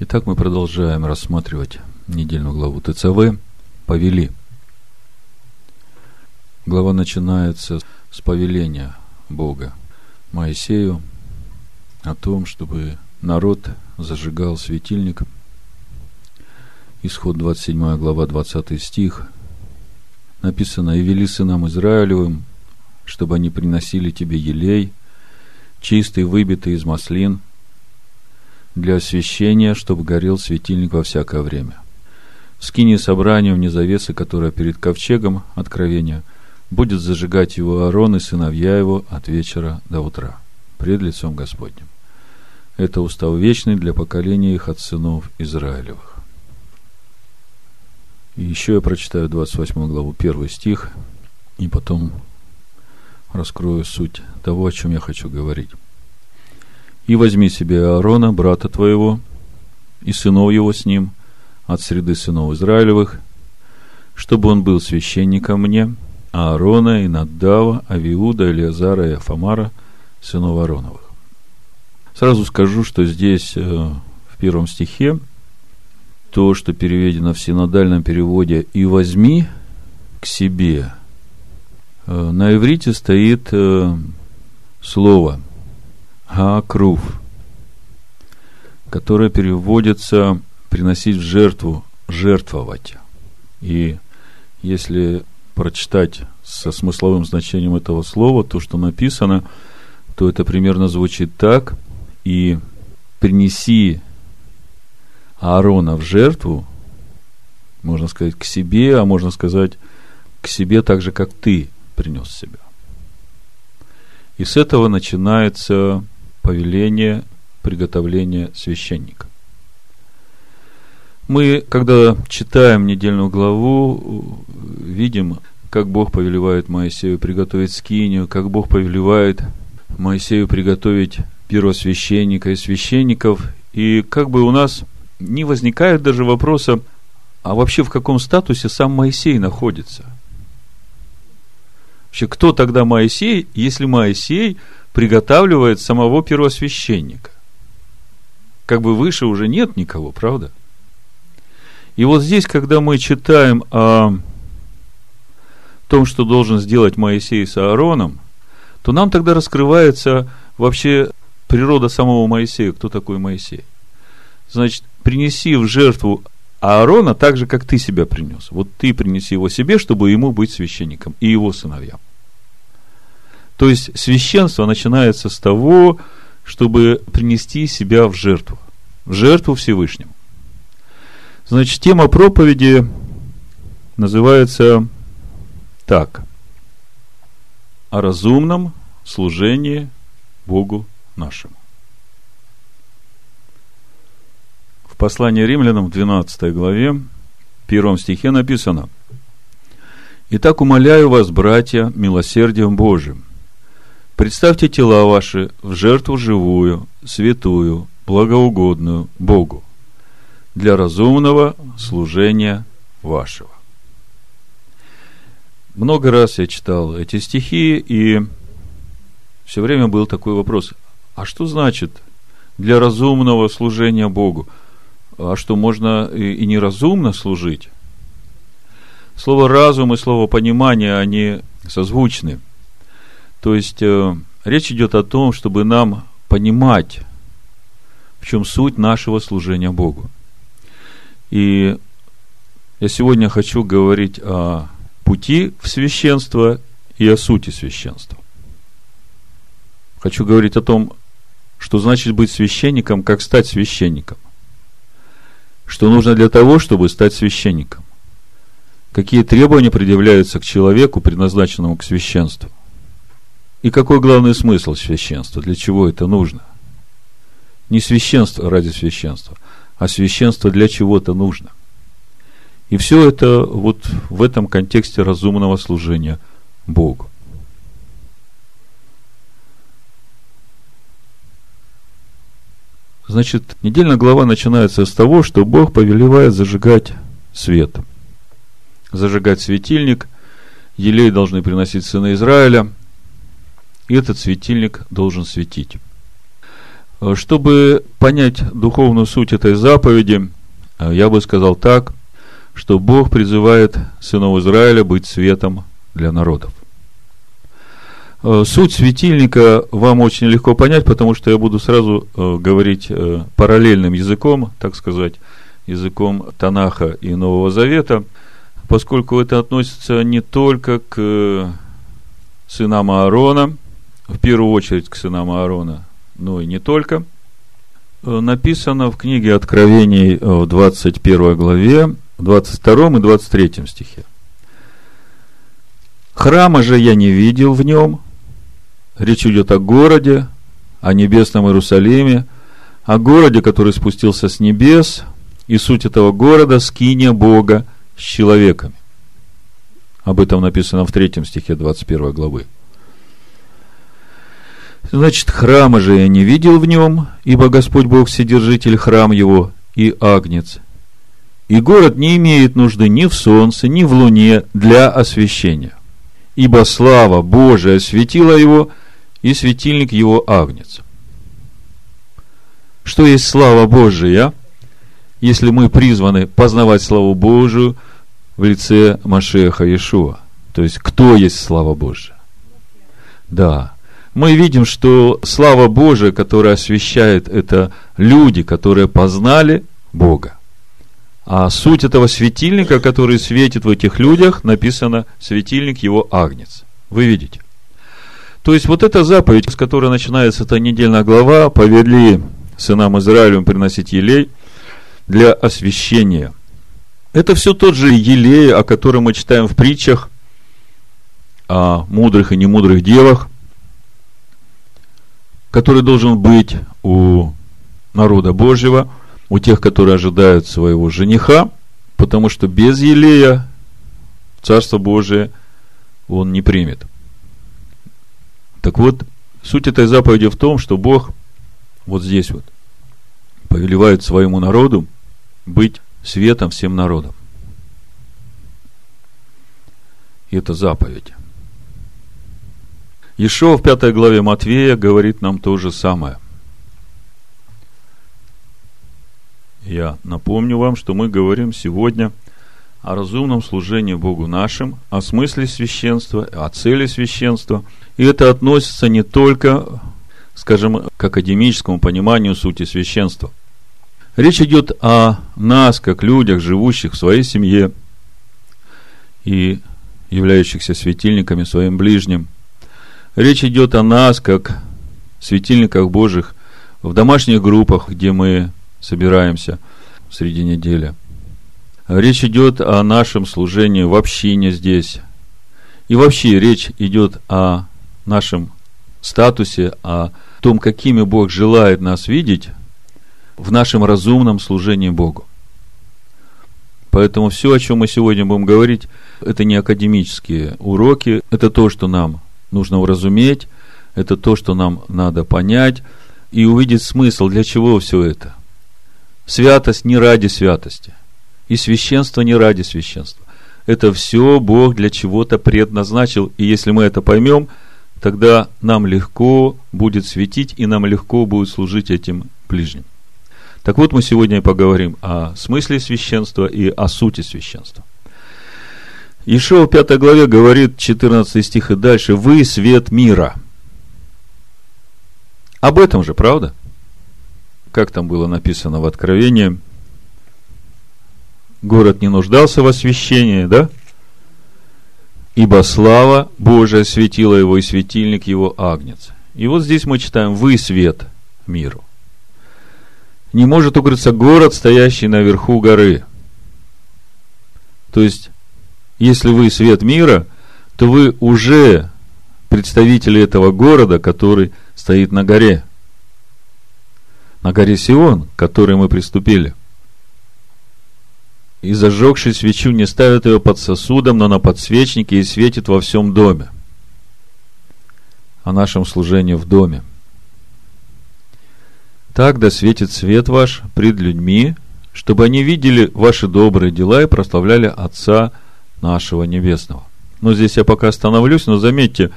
Итак, мы продолжаем рассматривать недельную главу ТЦВ «Повели». Глава начинается с повеления Бога Моисею о том, чтобы народ зажигал светильник. Исход 27 глава 20 стих. Написано, «И вели сынам Израилевым, чтобы они приносили тебе елей, чистый, выбитый из маслин, для освящения, чтобы горел светильник во всякое время. В скине собрания вне завесы, которая перед ковчегом откровения, будет зажигать его Аарон и сыновья его от вечера до утра, пред лицом Господним. Это устав вечный для поколения их от сынов Израилевых. И еще я прочитаю 28 главу, первый стих, и потом раскрою суть того, о чем я хочу говорить. «И возьми себе Аарона, брата твоего, и сынов его с ним, от среды сынов Израилевых, чтобы он был священником мне, Аарона и Наддава, Авиуда, Илиазара и Афамара, сынов Аароновых». Сразу скажу, что здесь, э, в первом стихе, то, что переведено в синодальном переводе «и возьми к себе», э, на иврите стоит э, слово «хаакрув», которое переводится «приносить в жертву», «жертвовать». И если прочитать со смысловым значением этого слова, то, что написано, то это примерно звучит так – и принеси Аарона в жертву, можно сказать, к себе, а можно сказать, к себе так же, как ты принес себя. И с этого начинается повеление приготовления священника. Мы, когда читаем недельную главу, видим, как Бог повелевает Моисею приготовить скинию, как Бог повелевает Моисею приготовить первосвященника и священников, и как бы у нас не возникает даже вопроса, а вообще в каком статусе сам Моисей находится? Вообще, кто тогда Моисей, если Моисей приготавливает самого первосвященника? Как бы выше уже нет никого, правда? И вот здесь, когда мы читаем о том, что должен сделать Моисей с Аароном, то нам тогда раскрывается вообще природа самого Моисея, кто такой Моисей. Значит, принеси в жертву Аарона так же, как ты себя принес. Вот ты принеси его себе, чтобы ему быть священником и его сыновьям. То есть священство начинается с того, чтобы принести себя в жертву. В жертву Всевышнему. Значит, тема проповеди называется так. О разумном служении Богу нашему. В послании римлянам, в 12 главе, в первом стихе написано «Итак, умоляю вас, братья, милосердием Божиим, представьте тела ваши в жертву живую, святую, благоугодную Богу, для разумного служения вашего». Много раз я читал эти стихи, и все время был такой вопрос, а что значит для разумного служения Богу? А что можно и неразумно служить? Слово разум и слово понимание, они созвучны. То есть, э, речь идет о том, чтобы нам понимать, в чем суть нашего служения Богу. И я сегодня хочу говорить о пути в священство и о сути священства. Хочу говорить о том, что значит быть священником, как стать священником. Что нужно для того, чтобы стать священником. Какие требования предъявляются к человеку, предназначенному к священству. И какой главный смысл священства, для чего это нужно. Не священство ради священства, а священство для чего-то нужно. И все это вот в этом контексте разумного служения Богу. Значит, недельная глава начинается с того, что Бог повелевает зажигать свет. Зажигать светильник. Елей должны приносить сыны Израиля. И этот светильник должен светить. Чтобы понять духовную суть этой заповеди, я бы сказал так, что Бог призывает сынов Израиля быть светом для народов. Суть светильника вам очень легко понять, потому что я буду сразу говорить параллельным языком, так сказать, языком Танаха и Нового Завета, поскольку это относится не только к сынам Аарона, в первую очередь к сынам Аарона, но и не только. Написано в книге Откровений в 21 главе, 22 и 23 стихе. Храма же я не видел в нем. Речь идет о городе, о небесном Иерусалиме, о городе, который спустился с небес, и суть этого города – скиния Бога с человеками. Об этом написано в третьем стихе 21 главы. Значит, храма же я не видел в нем, ибо Господь Бог Вседержитель, храм его и агнец. И город не имеет нужды ни в солнце, ни в луне для освещения. Ибо слава Божия осветила его, и светильник его агнец. Что есть слава Божия? если мы призваны познавать славу Божию в лице Машеха Иешуа. То есть, кто есть слава Божия? Да. Мы видим, что слава Божия, которая освещает, это люди, которые познали Бога. А суть этого светильника, который светит в этих людях, написано светильник его агнец. Вы видите? То есть вот эта заповедь, с которой начинается эта недельная глава, повели сынам Израилю приносить елей – для освящения. Это все тот же елей, о котором мы читаем в притчах о мудрых и немудрых девах, который должен быть у народа Божьего, у тех, которые ожидают своего жениха, потому что без елея Царство Божие он не примет. Так вот, суть этой заповеди в том, что Бог вот здесь вот повелевает своему народу быть светом всем народам. И это заповедь. Ешо в пятой главе Матвея говорит нам то же самое. Я напомню вам, что мы говорим сегодня о разумном служении Богу нашим, о смысле священства, о цели священства. И это относится не только, скажем, к академическому пониманию сути священства – Речь идет о нас, как людях, живущих в своей семье и являющихся светильниками своим ближним. Речь идет о нас, как светильниках Божьих в домашних группах, где мы собираемся среди недели. Речь идет о нашем служении в общине здесь. И вообще речь идет о нашем статусе, о том, какими Бог желает нас видеть в нашем разумном служении Богу. Поэтому все, о чем мы сегодня будем говорить, это не академические уроки, это то, что нам нужно уразуметь, это то, что нам надо понять и увидеть смысл, для чего все это. Святость не ради святости, и священство не ради священства. Это все Бог для чего-то предназначил, и если мы это поймем, тогда нам легко будет светить, и нам легко будет служить этим ближним. Так вот, мы сегодня поговорим о смысле священства и о сути священства. Ишо в 5 главе говорит, 14 стих и дальше, «Вы свет мира». Об этом же, правда? Как там было написано в Откровении? Город не нуждался в освящении, да? Ибо слава Божия светила его, и светильник его агнец. И вот здесь мы читаем «Вы свет миру» не может укрыться город, стоящий наверху горы. То есть, если вы свет мира, то вы уже представители этого города, который стоит на горе. На горе Сион, к которой мы приступили. И зажегший свечу не ставит ее под сосудом, но на подсвечнике и светит во всем доме. О нашем служении в доме – так да светит свет ваш пред людьми, чтобы они видели ваши добрые дела и прославляли Отца нашего Небесного. Но здесь я пока остановлюсь, но заметьте,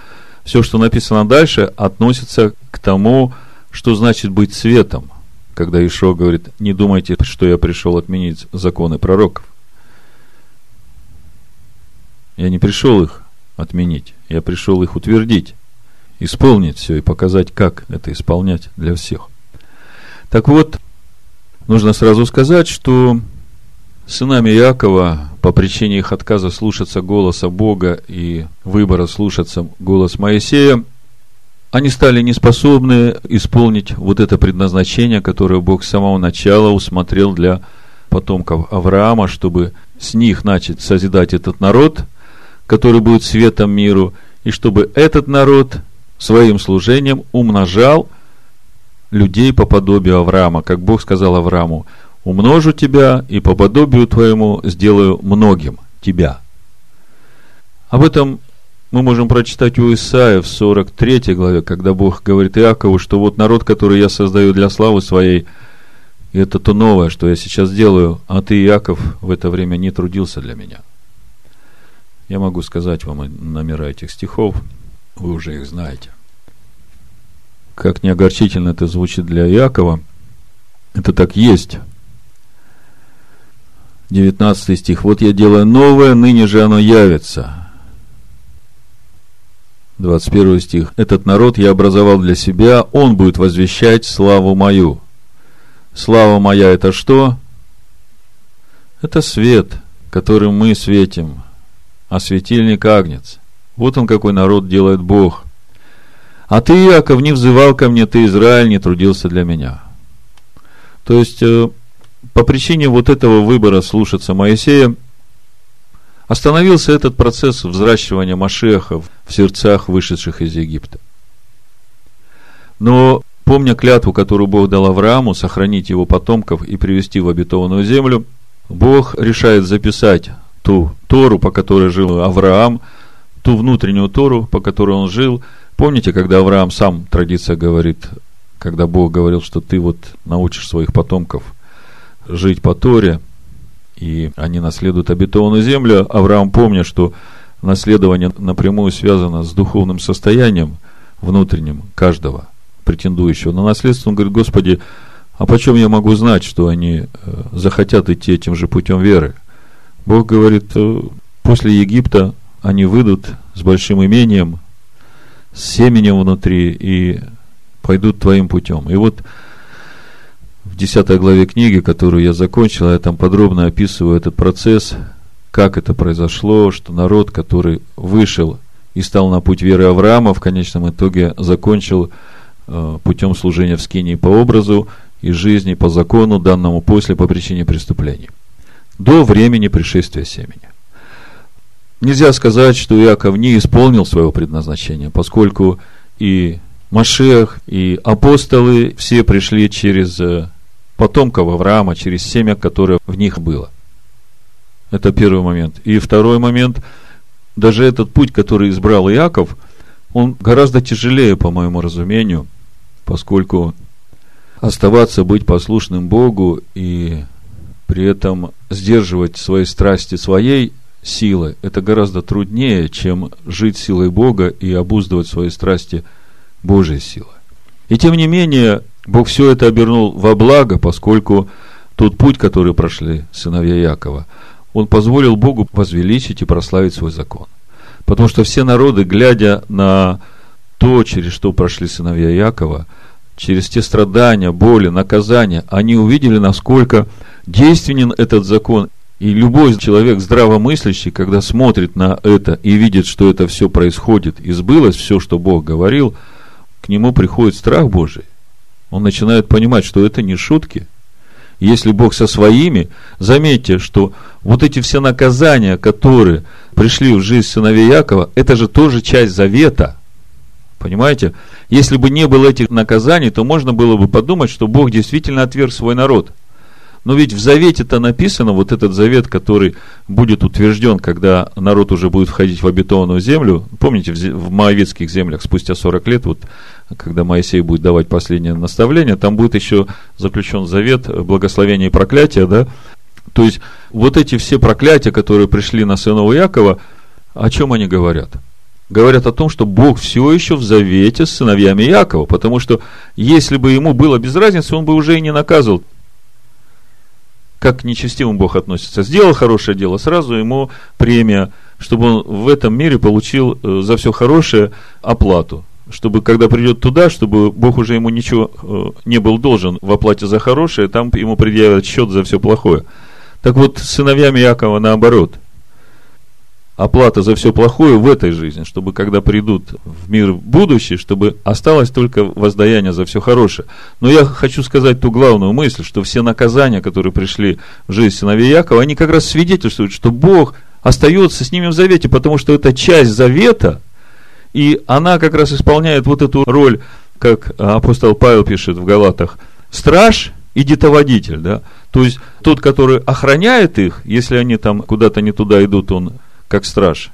все, что написано дальше, относится к тому, что значит быть светом, когда Ишо говорит, не думайте, что я пришел отменить законы пророков. Я не пришел их отменить, я пришел их утвердить, исполнить все и показать, как это исполнять для всех. Так вот, нужно сразу сказать, что сынами Якова по причине их отказа слушаться голоса Бога и выбора слушаться голос Моисея, они стали неспособны исполнить вот это предназначение, которое Бог с самого начала усмотрел для потомков Авраама, чтобы с них начать созидать этот народ, который будет светом миру, и чтобы этот народ своим служением умножал людей по подобию Авраама, как Бог сказал Аврааму, умножу тебя и по подобию твоему сделаю многим тебя. Об этом мы можем прочитать у Исаия в 43 главе, когда Бог говорит Иакову, что вот народ, который я создаю для славы своей, это то новое, что я сейчас делаю, а ты, Иаков, в это время не трудился для меня. Я могу сказать вам номера этих стихов, вы уже их знаете. Как не огорчительно это звучит для Иакова, это так есть. 19 стих. Вот я делаю новое, ныне же оно явится. 21 стих. Этот народ я образовал для себя, он будет возвещать славу мою. Слава моя это что? Это свет, которым мы светим, а светильник агнец. Вот он какой народ делает Бог. А ты, Иаков, не взывал ко мне, ты, Израиль, не трудился для меня. То есть, э, по причине вот этого выбора слушаться Моисея, остановился этот процесс взращивания Машехов в сердцах вышедших из Египта. Но, помня клятву, которую Бог дал Аврааму, сохранить его потомков и привести в обетованную землю, Бог решает записать ту Тору, по которой жил Авраам, ту внутреннюю Тору, по которой он жил. Помните, когда Авраам сам, традиция говорит, когда Бог говорил, что ты вот научишь своих потомков жить по Торе, и они наследуют обетованную землю, Авраам, помня, что наследование напрямую связано с духовным состоянием внутренним каждого претендующего на наследство, он говорит, Господи, а почем я могу знать, что они э, захотят идти этим же путем веры? Бог говорит, э, после Египта они выйдут с большим имением, с семенем внутри и пойдут твоим путем. И вот в 10 главе книги, которую я закончил, я там подробно описываю этот процесс, как это произошло, что народ, который вышел и стал на путь веры Авраама, в конечном итоге закончил э, путем служения в скинии по образу и жизни по закону, данному после по причине преступлений до времени пришествия семени. Нельзя сказать, что Иаков не исполнил своего предназначения, поскольку и Машех, и апостолы все пришли через э, потомков Авраама, через семя, которое в них было. Это первый момент. И второй момент, даже этот путь, который избрал Иаков, он гораздо тяжелее, по моему разумению, поскольку оставаться, быть послушным Богу и при этом сдерживать свои страсти своей силой, это гораздо труднее, чем жить силой Бога и обуздывать свои страсти Божьей силой. И тем не менее, Бог все это обернул во благо, поскольку тот путь, который прошли сыновья Якова, он позволил Богу возвеличить и прославить свой закон. Потому что все народы, глядя на то, через что прошли сыновья Якова, через те страдания, боли, наказания, они увидели, насколько действенен этот закон. И любой человек здравомыслящий, когда смотрит на это и видит, что это все происходит и сбылось, все, что Бог говорил, к нему приходит страх Божий. Он начинает понимать, что это не шутки. Если Бог со своими, заметьте, что вот эти все наказания, которые пришли в жизнь сыновей Якова, это же тоже часть завета. Понимаете? Если бы не было этих наказаний, то можно было бы подумать, что Бог действительно отверг свой народ – но ведь в завете-то написано, вот этот завет, который будет утвержден, когда народ уже будет входить в обетованную землю. Помните, в Моавитских землях спустя 40 лет, вот когда Моисей будет давать последнее наставление, там будет еще заключен завет благословения и проклятия, да? То есть, вот эти все проклятия, которые пришли на сынова Якова, о чем они говорят? говорят о том, что Бог все еще в завете с сыновьями Якова, потому что если бы ему было без разницы, он бы уже и не наказывал. Как к нечестивым Бог относится. Сделал хорошее дело, сразу ему премия, чтобы он в этом мире получил э, за все хорошее оплату. Чтобы, когда придет туда, чтобы Бог уже ему ничего э, не был должен в оплате за хорошее, там ему предъявят счет за все плохое. Так вот, с сыновьями Якова наоборот – оплата за все плохое в этой жизни, чтобы когда придут в мир будущий, чтобы осталось только воздаяние за все хорошее. Но я хочу сказать ту главную мысль, что все наказания, которые пришли в жизнь сыновей Якова, они как раз свидетельствуют, что Бог остается с ними в завете, потому что это часть завета, и она как раз исполняет вот эту роль, как апостол Павел пишет в Галатах, страж и детоводитель, да, то есть тот, который охраняет их, если они там куда-то не туда идут, он как страж.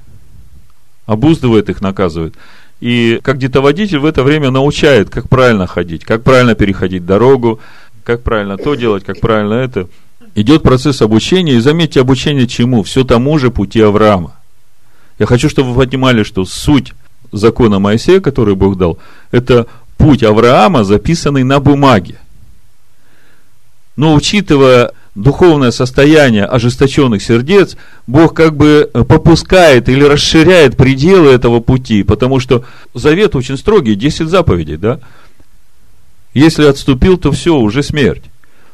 Обуздывает их, наказывает. И как детоводитель в это время научает, как правильно ходить, как правильно переходить дорогу, как правильно то делать, как правильно это. Идет процесс обучения, и заметьте, обучение чему? Все тому же пути Авраама. Я хочу, чтобы вы понимали, что суть закона Моисея, который Бог дал, это путь Авраама, записанный на бумаге. Но учитывая духовное состояние ожесточенных сердец, Бог как бы попускает или расширяет пределы этого пути, потому что завет очень строгий, 10 заповедей, да? Если отступил, то все, уже смерть.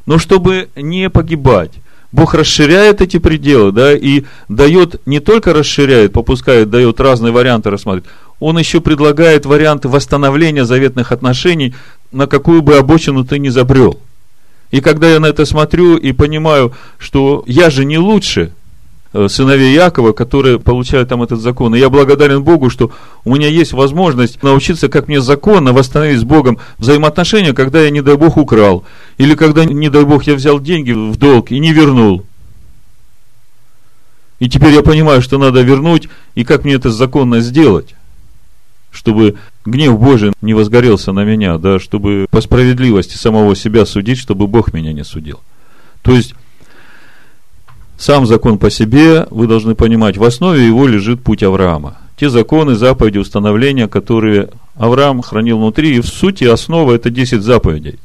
Но чтобы не погибать, Бог расширяет эти пределы, да, и дает, не только расширяет, попускает, дает разные варианты рассматривать, он еще предлагает варианты восстановления заветных отношений, на какую бы обочину ты не забрел – и когда я на это смотрю и понимаю, что я же не лучше э, сыновей Якова, которые получают там этот закон. И я благодарен Богу, что у меня есть возможность научиться, как мне законно восстановить с Богом взаимоотношения, когда я, не дай Бог, украл. Или когда, не дай Бог, я взял деньги в долг и не вернул. И теперь я понимаю, что надо вернуть, и как мне это законно сделать чтобы гнев Божий не возгорелся на меня, да, чтобы по справедливости самого себя судить, чтобы Бог меня не судил. То есть, сам закон по себе, вы должны понимать, в основе его лежит путь Авраама. Те законы, заповеди, установления, которые Авраам хранил внутри, и в сути основа это 10 заповедей.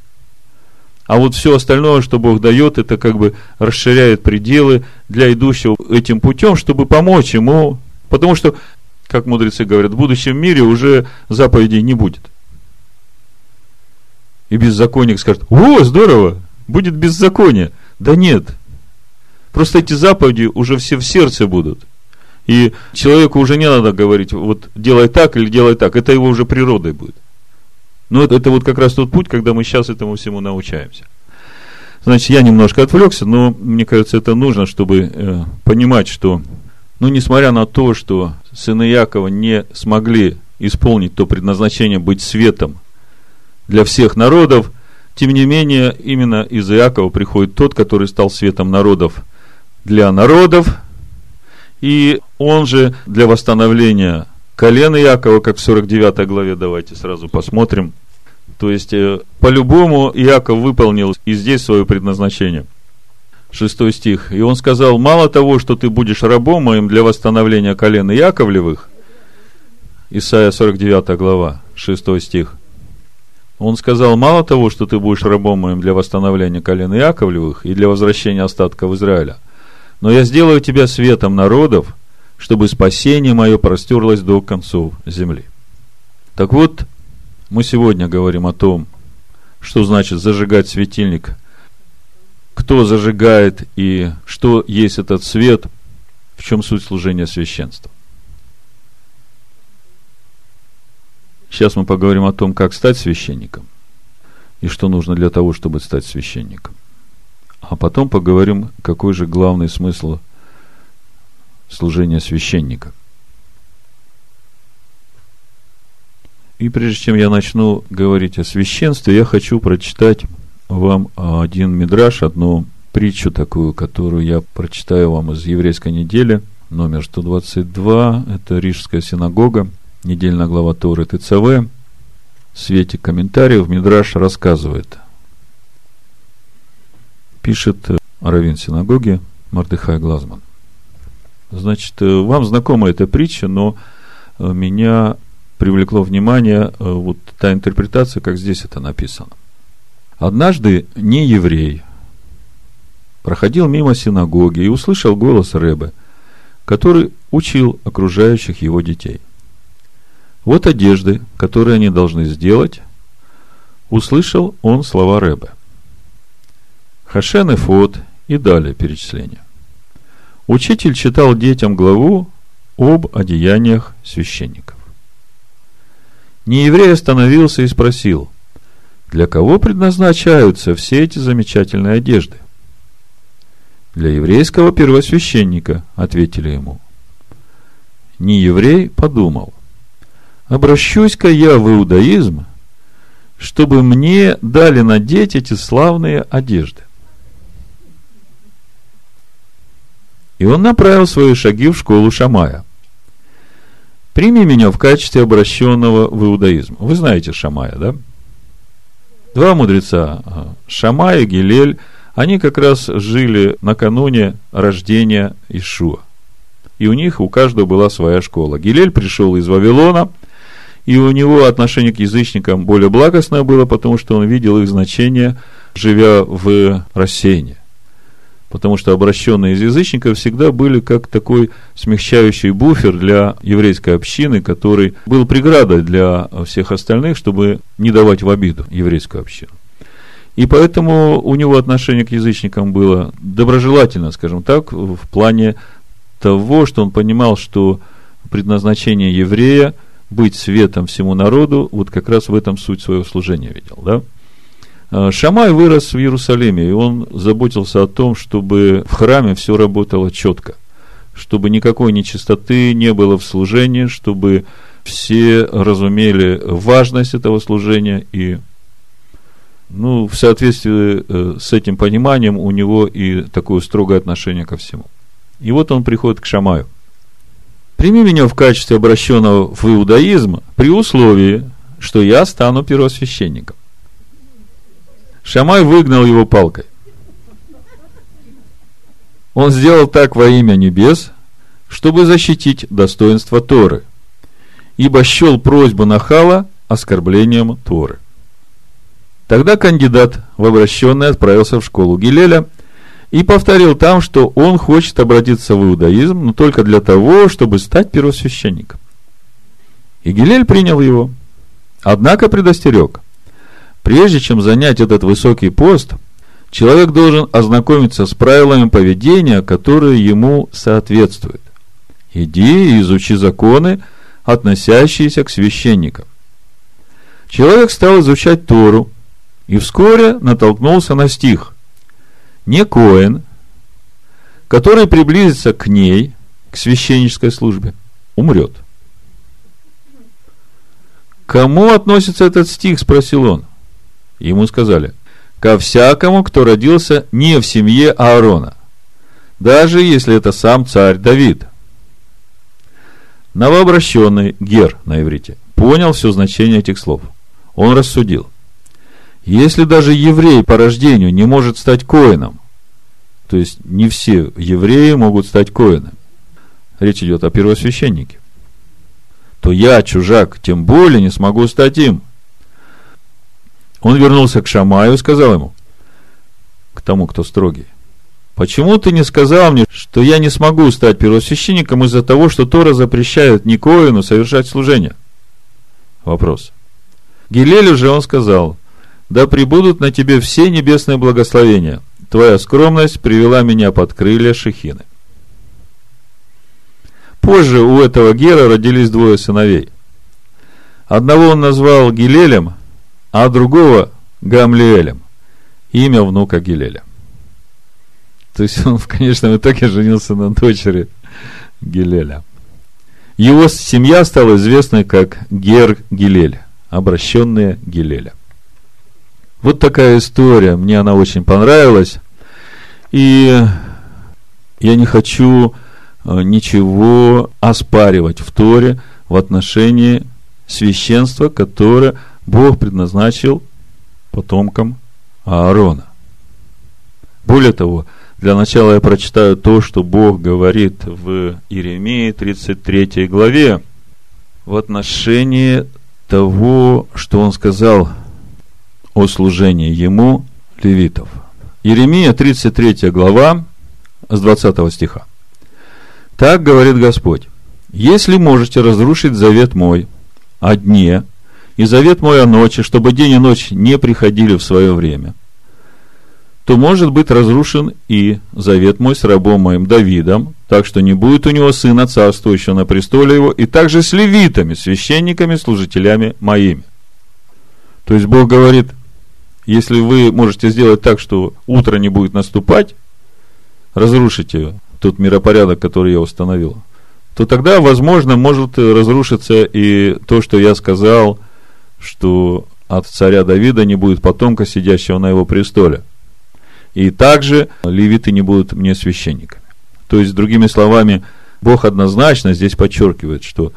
А вот все остальное, что Бог дает, это как бы расширяет пределы для идущего этим путем, чтобы помочь ему. Потому что как мудрецы говорят, в будущем мире уже заповедей не будет. И беззаконник скажет, о, здорово, будет беззаконие. Да нет. Просто эти заповеди уже все в сердце будут. И человеку уже не надо говорить, вот делай так или делай так. Это его уже природой будет. Но это, это вот как раз тот путь, когда мы сейчас этому всему научаемся. Значит, я немножко отвлекся, но мне кажется, это нужно, чтобы э, понимать, что но несмотря на то, что сыны Якова не смогли исполнить то предназначение быть светом для всех народов, тем не менее, именно из Иакова приходит тот, который стал светом народов для народов, и он же для восстановления колена Иакова, как в 49 главе, давайте сразу посмотрим. То есть, э, по-любому Иаков выполнил и здесь свое предназначение. 6 стих. И он сказал, мало того, что ты будешь рабом моим для восстановления колена Яковлевых, Исайя 49 глава, 6 стих. Он сказал, мало того, что ты будешь рабом моим для восстановления колена Яковлевых и для возвращения остатков Израиля, но я сделаю тебя светом народов, чтобы спасение мое простерлось до концов земли. Так вот, мы сегодня говорим о том, что значит зажигать светильник кто зажигает и что есть этот свет, в чем суть служения священства. Сейчас мы поговорим о том, как стать священником и что нужно для того, чтобы стать священником. А потом поговорим, какой же главный смысл служения священника. И прежде чем я начну говорить о священстве, я хочу прочитать вам один мидраж, одну притчу такую, которую я прочитаю вам из еврейской недели, номер 122, это Рижская синагога, недельная глава Торы ТЦВ. В свете комментариев Мидраш рассказывает. Пишет Равин синагоги Мардыхай Глазман. Значит, вам знакома эта притча, но э, меня привлекло внимание э, вот та интерпретация, как здесь это написано. Однажды не еврей проходил мимо синагоги и услышал голос Рэбе, который учил окружающих его детей. Вот одежды, которые они должны сделать, услышал он слова Рэбе. Хашен и Фот и далее перечисление. Учитель читал детям главу об одеяниях священников. Нееврей остановился и спросил, для кого предназначаются все эти замечательные одежды? Для еврейского первосвященника, ответили ему. Нееврей подумал, обращусь-ка я в иудаизм, чтобы мне дали надеть эти славные одежды. И он направил свои шаги в школу Шамая. Прими меня в качестве обращенного в иудаизм. Вы знаете Шамая, да? Два мудреца, а, Шамай и Гилель, они как раз жили накануне рождения Ишуа. И у них у каждого была своя школа. Гилель пришел из Вавилона, и у него отношение к язычникам более благостное было, потому что он видел их значение, живя в рассеянии потому что обращенные из язычников всегда были как такой смягчающий буфер для еврейской общины, который был преградой для всех остальных, чтобы не давать в обиду еврейскую общину. И поэтому у него отношение к язычникам было доброжелательно, скажем так, в плане того, что он понимал, что предназначение еврея быть светом всему народу, вот как раз в этом суть своего служения видел, да? А, Шамай вырос в Иерусалиме, и он заботился о том, чтобы в храме все работало четко, чтобы никакой нечистоты не было в служении, чтобы все разумели важность этого служения и ну, в соответствии э, с этим пониманием у него и такое строгое отношение ко всему. И вот он приходит к Шамаю. Прими меня в качестве обращенного в иудаизм при условии, что я стану первосвященником. Шамай выгнал его палкой. Он сделал так во имя небес, чтобы защитить достоинство Торы, ибо счел просьбу Нахала оскорблением Торы. Тогда кандидат в обращенный отправился в школу Гилеля и повторил там, что он хочет обратиться в иудаизм, но только для того, чтобы стать первосвященником. И Гилель принял его, однако предостерег. Прежде чем занять этот высокий пост, человек должен ознакомиться с правилами поведения, которые ему соответствуют. Иди и изучи законы, относящиеся к священникам. Человек стал изучать Тору и вскоре натолкнулся на стих. Не Коэн, который приблизится к ней, к священнической службе, умрет. Кому относится этот стих, спросил он. Ему сказали, ко всякому, кто родился не в семье Аарона, даже если это сам царь Давид. Новообращенный Гер на иврите понял все значение этих слов. Он рассудил. Если даже еврей по рождению не может стать коином, то есть не все евреи могут стать коином, речь идет о первосвященнике, то я, чужак, тем более не смогу стать им – он вернулся к Шамаю и сказал ему, к тому, кто строгий, почему ты не сказал мне, что я не смогу стать первосвященником из-за того, что Тора запрещает Никоину совершать служение? Вопрос. Гилелю же он сказал, да прибудут на тебе все небесные благословения. Твоя скромность привела меня под крылья Шехины. Позже у этого Гера родились двое сыновей. Одного он назвал Гилелем, а другого Гамлиэлем, имя внука Гилеля. То есть он в конечном итоге женился на дочери Гилеля. Его семья стала известной как Гер Гилель, обращенные Гилеля. Вот такая история, мне она очень понравилась. И я не хочу э, ничего оспаривать в Торе в отношении священства, которое Бог предназначил потомкам Аарона. Более того, для начала я прочитаю то, что Бог говорит в Иеремии 33 главе. в отношении того, что он сказал о служении ему левитов. Еремия, 33 глава, с 20 стиха. Так говорит Господь, если можете разрушить завет мой о дне и завет мой о ночи, чтобы день и ночь не приходили в свое время – то может быть разрушен и завет мой с рабом моим Давидом, так что не будет у него сына царствующего на престоле его, и также с левитами, священниками, служителями моими. То есть Бог говорит, если вы можете сделать так, что утро не будет наступать, разрушите тот миропорядок, который я установил, то тогда, возможно, может разрушиться и то, что я сказал, что от царя Давида не будет потомка, сидящего на его престоле – и также левиты не будут мне священниками. То есть, другими словами, Бог однозначно здесь подчеркивает, что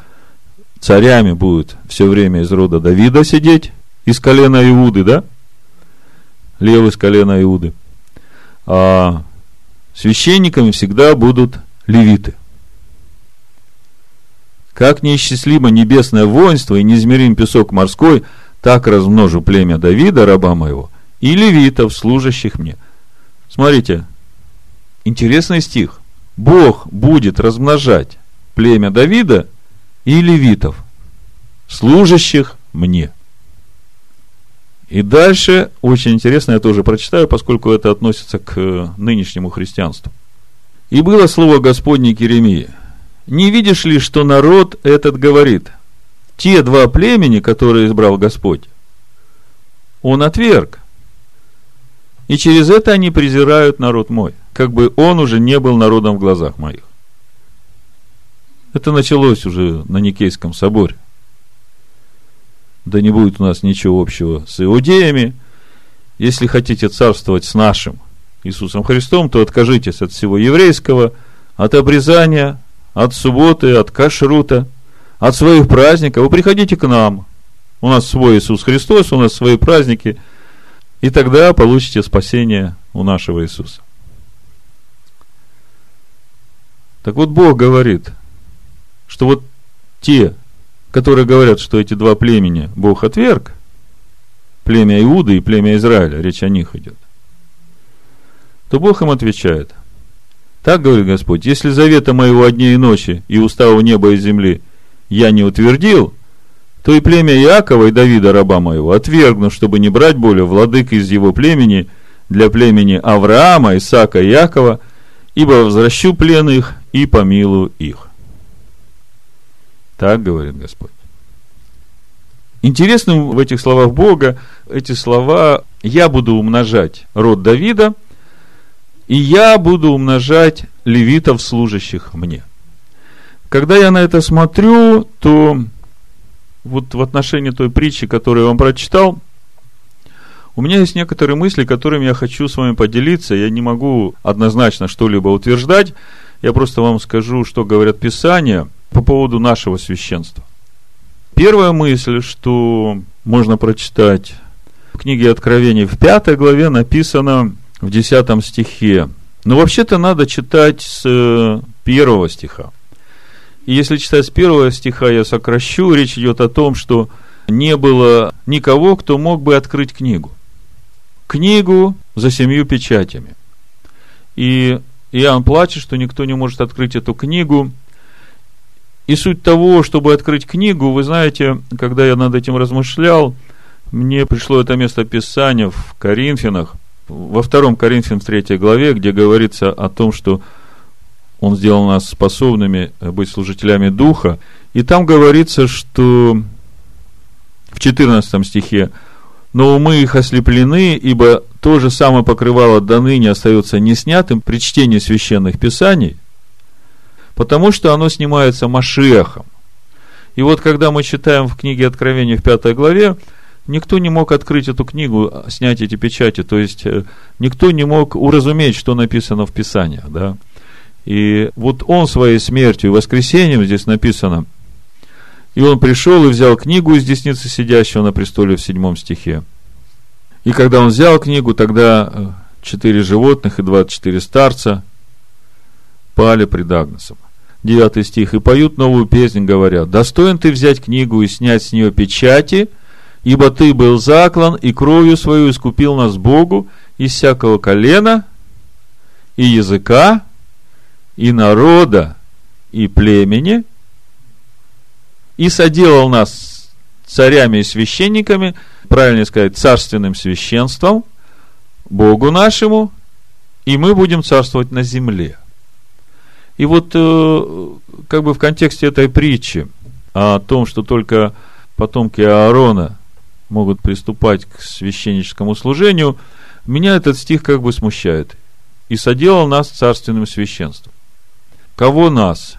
царями будут все время из рода Давида сидеть, из колена Иуды, да? Лев из колена Иуды. А священниками всегда будут левиты. Как неисчислимо небесное воинство и неизмерим песок морской, так размножу племя Давида, раба моего, и левитов, служащих мне – Смотрите, интересный стих. Бог будет размножать племя Давида и левитов, служащих мне. И дальше, очень интересно, я тоже прочитаю, поскольку это относится к нынешнему христианству. И было слово Господне к. Не видишь ли, что народ этот говорит? Те два племени, которые избрал Господь, он отверг. И через это они презирают народ мой, как бы он уже не был народом в глазах моих. Это началось уже на Никейском соборе. Да не будет у нас ничего общего с иудеями. Если хотите царствовать с нашим Иисусом Христом, то откажитесь от всего еврейского, от обрезания, от субботы, от кашрута, от своих праздников. Вы приходите к нам. У нас свой Иисус Христос, у нас свои праздники – и тогда получите спасение у нашего Иисуса. Так вот, Бог говорит, что вот те, которые говорят, что эти два племени Бог отверг, племя Иуды и племя Израиля, речь о них идет, то Бог им отвечает. Так говорит Господь, если завета моего о дне и ночи и устава неба и земли я не утвердил, то и племя Иакова и Давида, раба моего, отвергну, чтобы не брать более владык из его племени для племени Авраама, Исаака и Иакова, ибо возвращу плен их и помилую их. Так говорит Господь. Интересным в этих словах Бога, эти слова «я буду умножать род Давида, и я буду умножать левитов, служащих мне». Когда я на это смотрю, то вот в отношении той притчи, которую я вам прочитал, у меня есть некоторые мысли, которыми я хочу с вами поделиться. Я не могу однозначно что-либо утверждать. Я просто вам скажу, что говорят Писания по поводу нашего священства. Первая мысль, что можно прочитать в книге Откровений в пятой главе написано в десятом стихе. Но вообще-то надо читать с э, первого стиха. И если читать с первого стиха, я сокращу, речь идет о том, что не было никого, кто мог бы открыть книгу. Книгу за семью печатями. И Иоанн плачет, что никто не может открыть эту книгу. И суть того, чтобы открыть книгу, вы знаете, когда я над этим размышлял, мне пришло это место Писания в Коринфянах, во втором Коринфян в третьей главе, где говорится о том, что он сделал нас способными быть служителями Духа. И там говорится, что в 14 стихе, но умы их ослеплены, ибо то же самое покрывало до ныне остается неснятым при чтении священных писаний, потому что оно снимается Машиахом. И вот когда мы читаем в книге Откровения в пятой главе, никто не мог открыть эту книгу, снять эти печати, то есть э, никто не мог уразуметь, что написано в Писаниях, да. И вот он своей смертью и воскресением, здесь написано, и он пришел и взял книгу из десницы сидящего на престоле в седьмом стихе. И когда он взял книгу, тогда э, четыре животных и двадцать четыре старца пали пред Агнцем. 9 стих, и поют новую песнь, говоря, «Достоин ты взять книгу и снять с нее печати, ибо ты был заклан, и кровью свою искупил нас Богу из всякого колена, и языка, и народа, и племени, и соделал нас царями и священниками, правильно сказать, царственным священством, Богу нашему, и мы будем царствовать на земле. И вот э, как бы в контексте этой притчи о том, что только потомки Аарона могут приступать к священническому служению, меня этот стих как бы смущает. «И соделал нас царственным священством». Кого нас?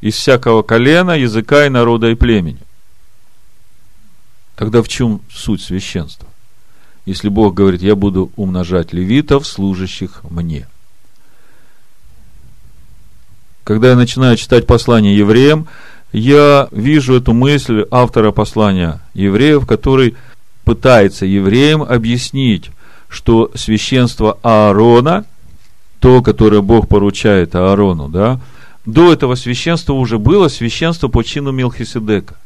Из всякого колена, языка и народа и племени. Тогда в чем суть священства? Если Бог говорит, я буду умножать левитов, служащих мне – когда я начинаю читать послание евреям, я вижу эту мысль автора послания евреев, который пытается евреям объяснить, что священство Аарона, то, которое Бог поручает Аарону, да, до этого священства уже было священство по чину Мелхиседека.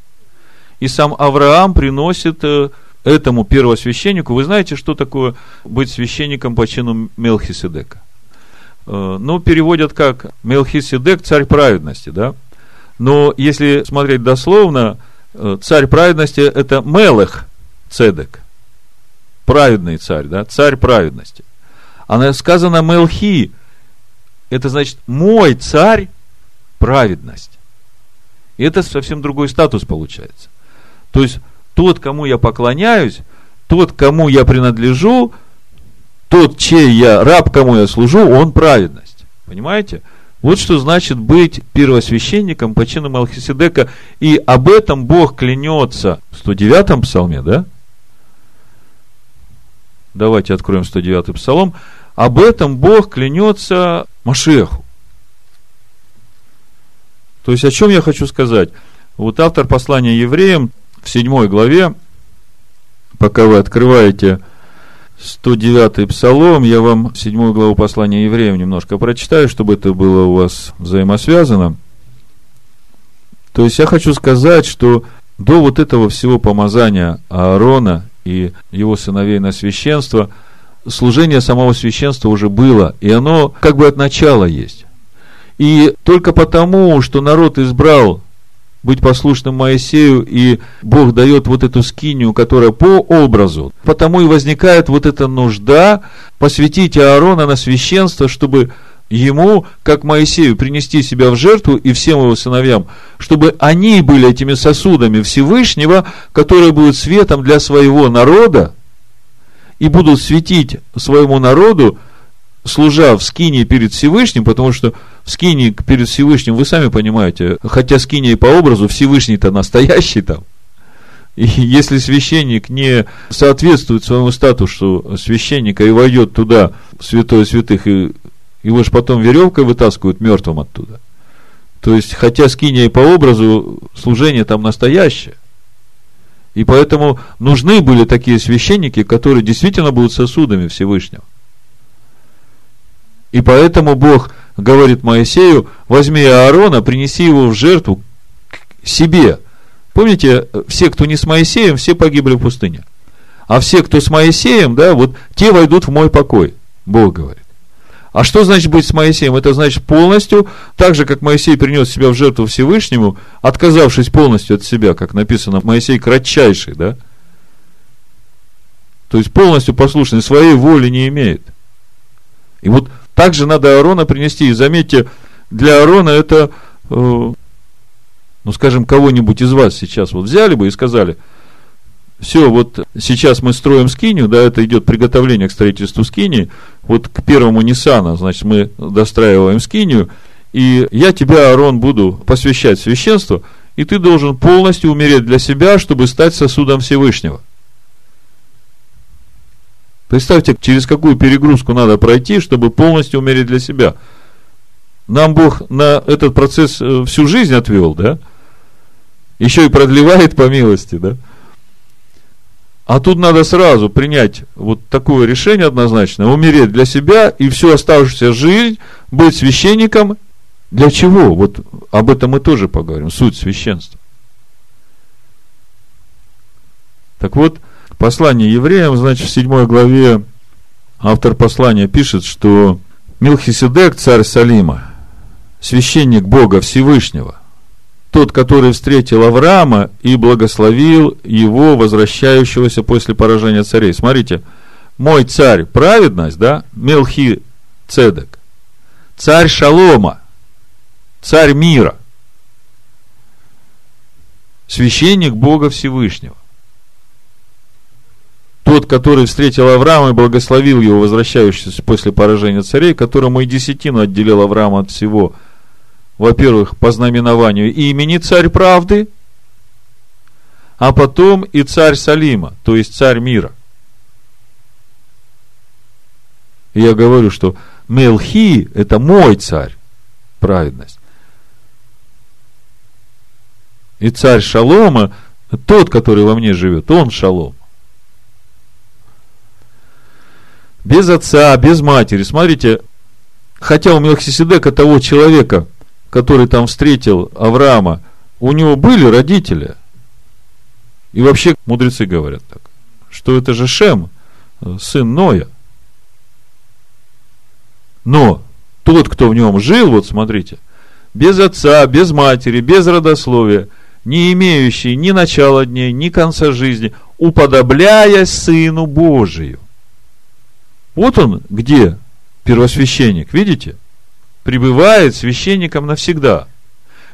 И сам Авраам приносит э, этому первосвященнику, вы знаете, что такое быть священником по чину Мелхиседека? Э, ну, переводят как Мелхиседек, царь праведности, да? Но если смотреть дословно, э, царь праведности – это Мелех Цедек, праведный царь, да, царь праведности. А сказано Мелхи, это значит мой царь праведность. И это совсем другой статус получается. То есть, тот, кому я поклоняюсь, тот, кому я принадлежу, тот, чей я раб, кому я служу, он праведность. Понимаете? Вот что значит быть первосвященником по чину Малхиседека. И об этом Бог клянется в 109-м псалме, да? Давайте откроем 109-й псалом. Об этом Бог клянется Машеху. То есть, о чем я хочу сказать? Вот автор послания евреям в 7 главе, пока вы открываете 109 псалом, я вам 7 главу послания евреям немножко прочитаю, чтобы это было у вас взаимосвязано. То есть я хочу сказать, что до вот этого всего помазания Аарона и его сыновей на священство, служение самого священства уже было, и оно как бы от начала есть. И только потому, что народ избрал быть послушным Моисею, и Бог дает вот эту скинию, которая по образу. Потому и возникает вот эта нужда посвятить Аарона на священство, чтобы ему, как Моисею, принести себя в жертву и всем его сыновьям, чтобы они были этими сосудами Всевышнего, которые будут светом для своего народа и будут светить своему народу, служа в скине перед Всевышним, потому что в скине перед Всевышним, вы сами понимаете, хотя скине и по образу, Всевышний-то настоящий там. И если священник не соответствует своему статусу священника и войдет туда, в святое святых, и его же потом веревкой вытаскивают мертвым оттуда. То есть, хотя скиния и по образу, служение там настоящее. И поэтому нужны были такие священники, которые действительно будут сосудами Всевышнего. И поэтому Бог говорит Моисею, возьми Аарона, принеси его в жертву к себе. Помните, все, кто не с Моисеем, все погибли в пустыне. А все, кто с Моисеем, да, вот те войдут в мой покой, Бог говорит. А что значит быть с Моисеем? Это значит полностью, так же, как Моисей принес себя в жертву Всевышнему, отказавшись полностью от себя, как написано, Моисей кратчайший, да? То есть полностью послушный, своей воли не имеет. И вот также надо Аарона принести. И заметьте, для Аарона это, э, ну, скажем, кого-нибудь из вас сейчас вот взяли бы и сказали, все, вот сейчас мы строим скинию, да, это идет приготовление к строительству скинии, вот к первому Ниссана, значит, мы достраиваем скинию, и я тебя, Аарон, буду посвящать священство, и ты должен полностью умереть для себя, чтобы стать сосудом Всевышнего – Представьте, через какую перегрузку надо пройти, чтобы полностью умереть для себя. Нам Бог на этот процесс э, всю жизнь отвел, да? Еще и продлевает по милости, да? А тут надо сразу принять вот такое решение однозначно, умереть для себя и всю оставшуюся жизнь быть священником Для чего? Вот об этом мы тоже поговорим. Суть священства. Так вот, послание евреям, значит, в 7 главе автор послания пишет, что Милхиседек, царь Салима, священник Бога Всевышнего, тот, который встретил Авраама и благословил его, возвращающегося после поражения царей. Смотрите, мой царь, праведность, да, Мелхи Цедек, царь Шалома, царь мира, священник Бога Всевышнего. Тот, который встретил Авраама и благословил его, возвращающийся после поражения царей, которому и десятину отделил Авраама от всего, во-первых, по знаменованию имени царь правды, а потом и царь Салима, то есть царь мира. И я говорю, что Мелхи – это мой царь, праведность. И царь Шалома, тот, который во мне живет, он Шалом. Без отца, без матери. Смотрите, хотя у Мелхиседека того человека, который там встретил Авраама, у него были родители. И вообще мудрецы говорят так, что это же Шем, сын Ноя. Но тот, кто в нем жил, вот смотрите, без отца, без матери, без родословия, не имеющий ни начала дней, ни конца жизни, уподобляясь Сыну Божию – вот он где первосвященник, видите? Пребывает священником навсегда.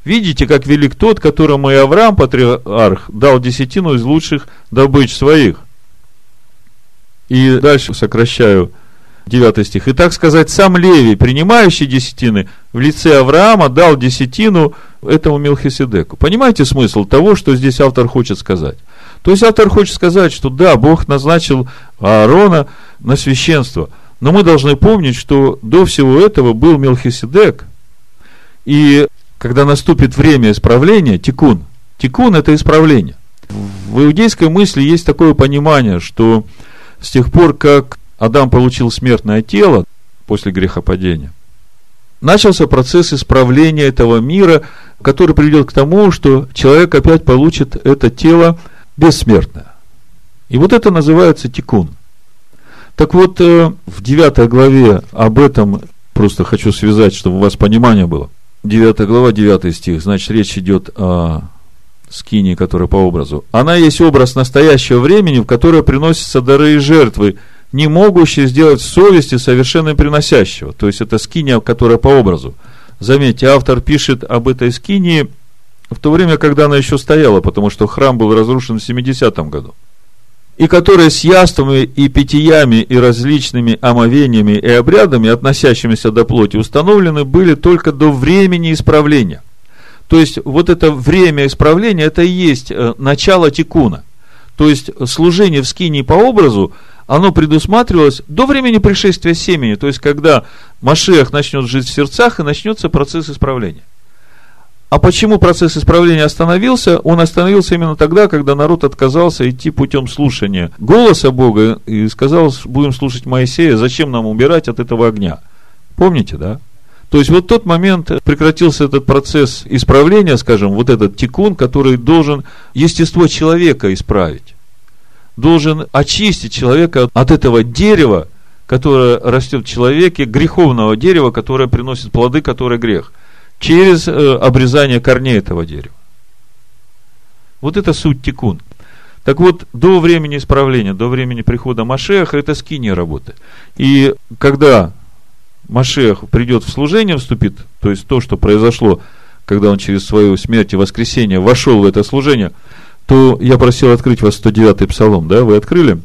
Видите, как велик тот, которому и Авраам, патриарх, дал десятину из лучших добыч своих. И дальше сокращаю 9 стих. И так сказать, сам Левий, принимающий десятины, в лице Авраама дал десятину этому Мелхиседеку. Понимаете смысл того, что здесь автор хочет сказать? То есть автор хочет сказать, что да, Бог назначил Аарона на священство. Но мы должны помнить, что до всего этого был Мелхиседек. И когда наступит время исправления, тикун. Тикун – это исправление. В иудейской мысли есть такое понимание, что с тех пор, как Адам получил смертное тело после грехопадения, начался процесс исправления этого мира, который приведет к тому, что человек опять получит это тело бессмертное. И вот это называется тикун. Так вот, э, в 9 главе об этом просто хочу связать, чтобы у вас понимание было. 9 глава, 9 стих, значит, речь идет о скинии, которая по образу. Она есть образ настоящего времени, в которое приносятся дары и жертвы, не могущие сделать совести совершенно приносящего. То есть, это скиния, которая по образу. Заметьте, автор пишет об этой скинии в то время, когда она еще стояла, потому что храм был разрушен в 70-м году и которые с яствами и питьями и различными омовениями и обрядами, относящимися до плоти, установлены были только до времени исправления. То есть, вот это время исправления, это и есть э, начало тикуна. То есть, служение в скинии по образу, оно предусматривалось до времени пришествия семени, то есть, когда Машиах начнет жить в сердцах и начнется процесс исправления. А почему процесс исправления остановился? Он остановился именно тогда, когда народ отказался идти путем слушания голоса Бога и сказал, будем слушать Моисея, зачем нам умирать от этого огня. Помните, да? То есть вот тот момент прекратился этот процесс исправления, скажем, вот этот тикун, который должен естество человека исправить. Должен очистить человека от этого дерева, которое растет в человеке, греховного дерева, которое приносит плоды, которое грех – через э, обрезание корней этого дерева. Вот это суть тикун. Так вот, до времени исправления, до времени прихода Машеха, это скиния работы. И когда Машех придет в служение, вступит, то есть то, что произошло, когда он через свою смерть и воскресение вошел в это служение, то я просил открыть вас 109-й псалом, да, вы открыли?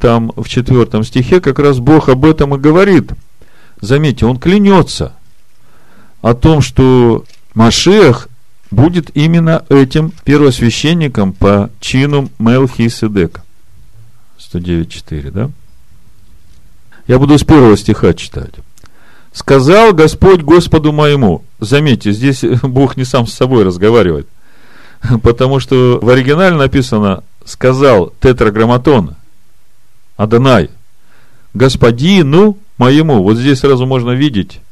Там в четвертом стихе как раз Бог об этом и говорит. Заметьте, он клянется – о том, что Машех будет именно этим первосвященником по чину Мелхиседека. 109.4, да? Я буду с первого стиха читать. «Сказал Господь Господу моему». Заметьте, здесь Бог не сам с собой разговаривает. Потому что в оригинале написано «сказал тетраграмматон Адонай, господину моему». Вот здесь сразу можно видеть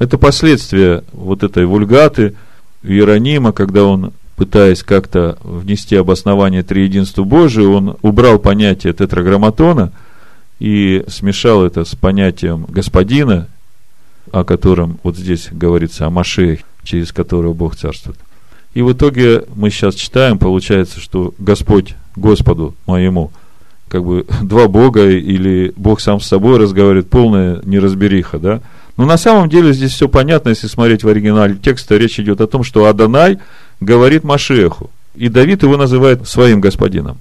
Это последствия вот этой вульгаты Иеронима, когда он, пытаясь как-то внести обоснование триединству Божию, он убрал понятие тетраграмматона и смешал это с понятием господина, о котором вот здесь говорится о Машеях, через которого Бог царствует. И в итоге мы сейчас читаем, получается, что Господь Господу моему, как бы два Бога или Бог сам с собой разговаривает, полная неразбериха, да? Но на самом деле здесь все понятно, если смотреть в оригинале текста, речь идет о том, что Адонай говорит Машеху, и Давид его называет своим господином.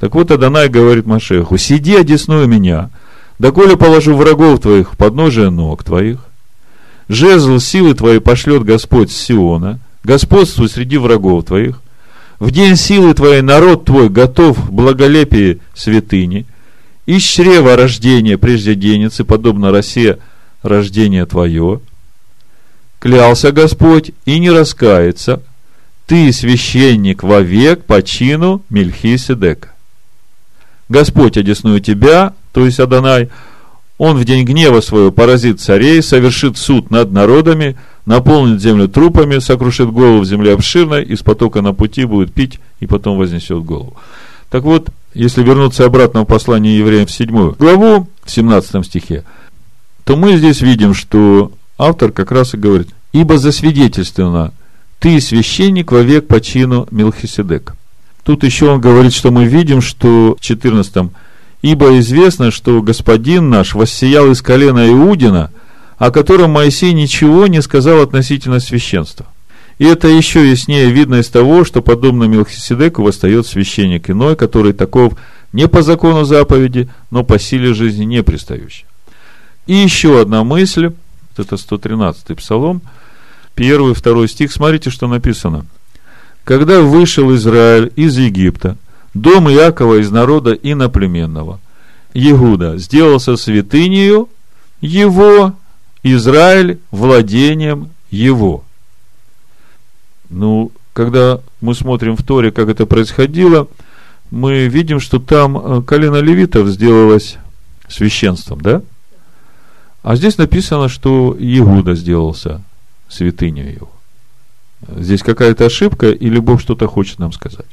Так вот, Адонай говорит Машеху, сиди одесную меня, доколе положу врагов твоих в подножие ног твоих, жезл силы твоей пошлет Господь с Сиона, господствуй среди врагов твоих, в день силы твоей народ твой готов в благолепии святыни, из чрева рождения прежде денется, подобно росе рождение твое. Клялся Господь и не раскается, ты священник вовек по чину Мельхиседека. Господь одесную тебя, то есть Адонай, он в день гнева своего поразит царей, совершит суд над народами, наполнит землю трупами, сокрушит голову в земле обширной, из потока на пути будет пить и потом вознесет голову. Так вот, если вернуться обратно в послание евреям в седьмую главу, в 17 стихе, то мы здесь видим, что автор как раз и говорит, ибо засвидетельствовано, ты священник вовек по чину Милхиседека. Тут еще он говорит, что мы видим, что в 14 Ибо известно, что господин наш воссиял из колена Иудина, о котором Моисей ничего не сказал относительно священства. И это еще яснее видно из того, что подобно Мелхиседеку восстает священник иной, который таков не по закону заповеди, но по силе жизни не пристающий. И еще одна мысль, это 113-й псалом, первый, второй стих, смотрите, что написано. Когда вышел Израиль из Египта – дом Иакова из народа иноплеменного. Иуда сделался святынею его, Израиль владением его. Ну, когда мы смотрим в Торе, как это происходило, мы видим, что там э, колено левитов сделалось священством, да? А здесь написано, что Иуда сделался святыней его. Здесь какая-то ошибка, или Бог что-то хочет нам сказать?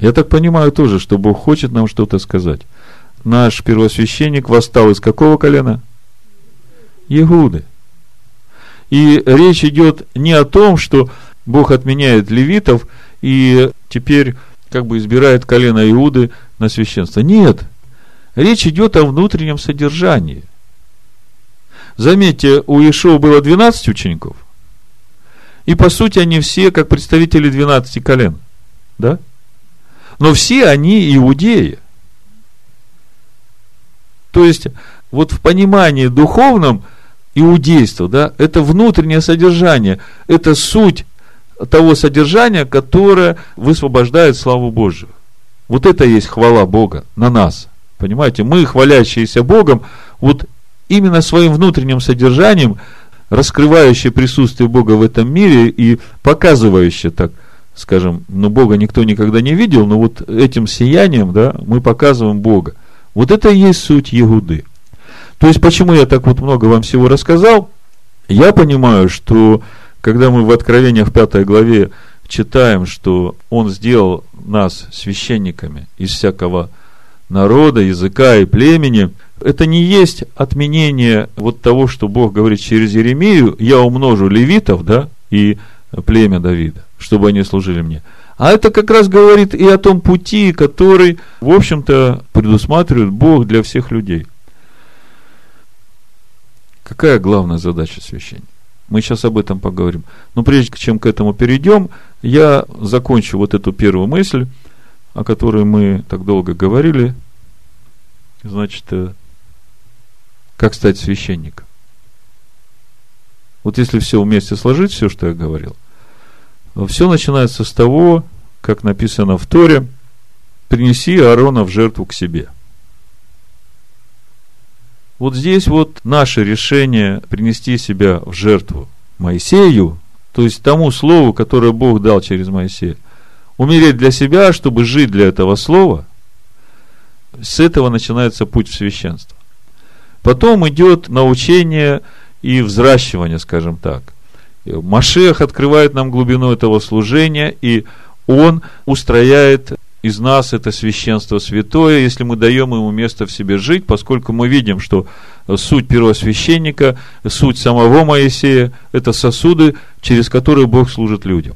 Я так понимаю тоже, что Бог хочет нам что-то сказать. Наш первосвященник восстал из какого колена? Иуды. И речь идет не о том, что Бог отменяет левитов и теперь как бы избирает колено Иуды на священство. Нет. Речь идет о внутреннем содержании. Заметьте, у Ишуа было 12 учеников. И по сути они все как представители 12 колен. Да? но все они иудеи. То есть, вот в понимании духовном иудейства, да, это внутреннее содержание, это суть того содержания, которое высвобождает славу Божию. Вот это есть хвала Бога на нас. Понимаете, мы, хвалящиеся Богом, вот именно своим внутренним содержанием, раскрывающее присутствие Бога в этом мире и показывающее так – скажем, ну, Бога никто никогда не видел, но вот этим сиянием, да, мы показываем Бога. Вот это и есть суть Егуды. То есть, почему я так вот много вам всего рассказал? Я понимаю, что когда мы в Откровениях в пятой главе читаем, что Он сделал нас священниками из всякого народа, языка и племени, это не есть отменение вот того, что Бог говорит через Еремию, я умножу левитов, да, и племя Давида чтобы они служили мне. А это как раз говорит и о том пути, который, в общем-то, предусматривает Бог для всех людей. Какая главная задача священника? Мы сейчас об этом поговорим. Но прежде чем к этому перейдем, я закончу вот эту первую мысль, о которой мы так долго говорили. Значит, э, как стать священником? Вот если все вместе сложить, все, что я говорил – все начинается с того, как написано в Торе, принеси Аарона в жертву к себе. Вот здесь вот наше решение принести себя в жертву Моисею, то есть тому слову, которое Бог дал через Моисея, умереть для себя, чтобы жить для этого слова, с этого начинается путь в священство. Потом идет научение и взращивания, скажем так. Машех открывает нам глубину этого служения, и он устрояет из нас это священство святое, если мы даем ему место в себе жить, поскольку мы видим, что суть первосвященника, суть самого Моисея – это сосуды, через которые Бог служит людям.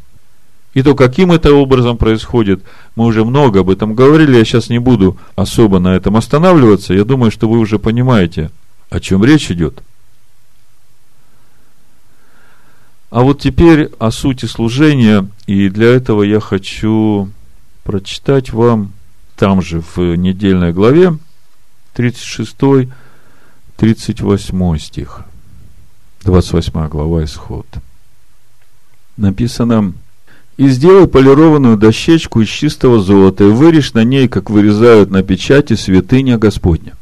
И то, каким это образом происходит, мы уже много об этом говорили, я сейчас не буду особо на этом останавливаться, я думаю, что вы уже понимаете, о чем речь идет. А вот теперь о сути служения, и для этого я хочу прочитать вам там же в недельной главе 36 38 стих 28 глава Исход написано и сделай полированную дощечку из чистого золота, и вырежь на ней, как вырезают на печати, святыня Господня.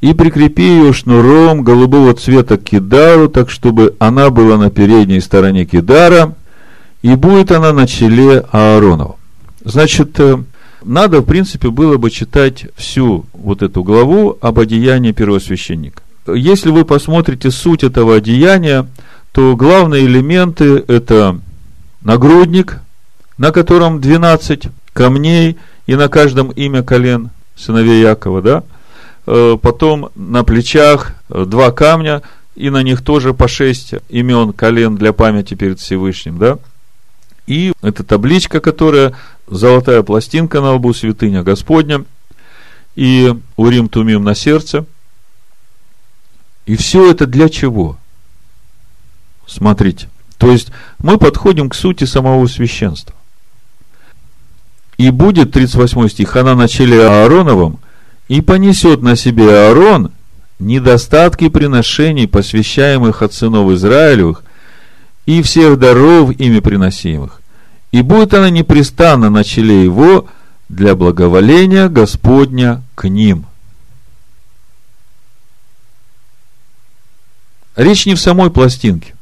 И прикрепи ее шнуром голубого цвета к кидару, так чтобы она была на передней стороне кидара, и будет она на челе Ааронова. Значит, э, надо, в принципе, было бы читать всю вот эту главу об одеянии первосвященника. Если вы посмотрите суть этого одеяния, то главные элементы – это нагрудник, на котором 12 камней, и на каждом имя колен сыновей Якова, да? Э, потом на плечах э, два камня, и на них тоже по шесть имен колен для памяти перед Всевышним, да? И эта табличка, которая золотая пластинка на лбу, святыня Господня, и Урим Тумим на сердце. И все это для чего? Смотрите. То есть мы подходим к сути самого священства. И будет, 38 стих, она на челе Аароновом, и понесет на себе Аарон недостатки приношений, посвящаемых от сынов Израилевых, и всех даров ими приносимых. И будет она непрестанно на челе его для благоволения Господня к ним. Речь не в самой пластинке.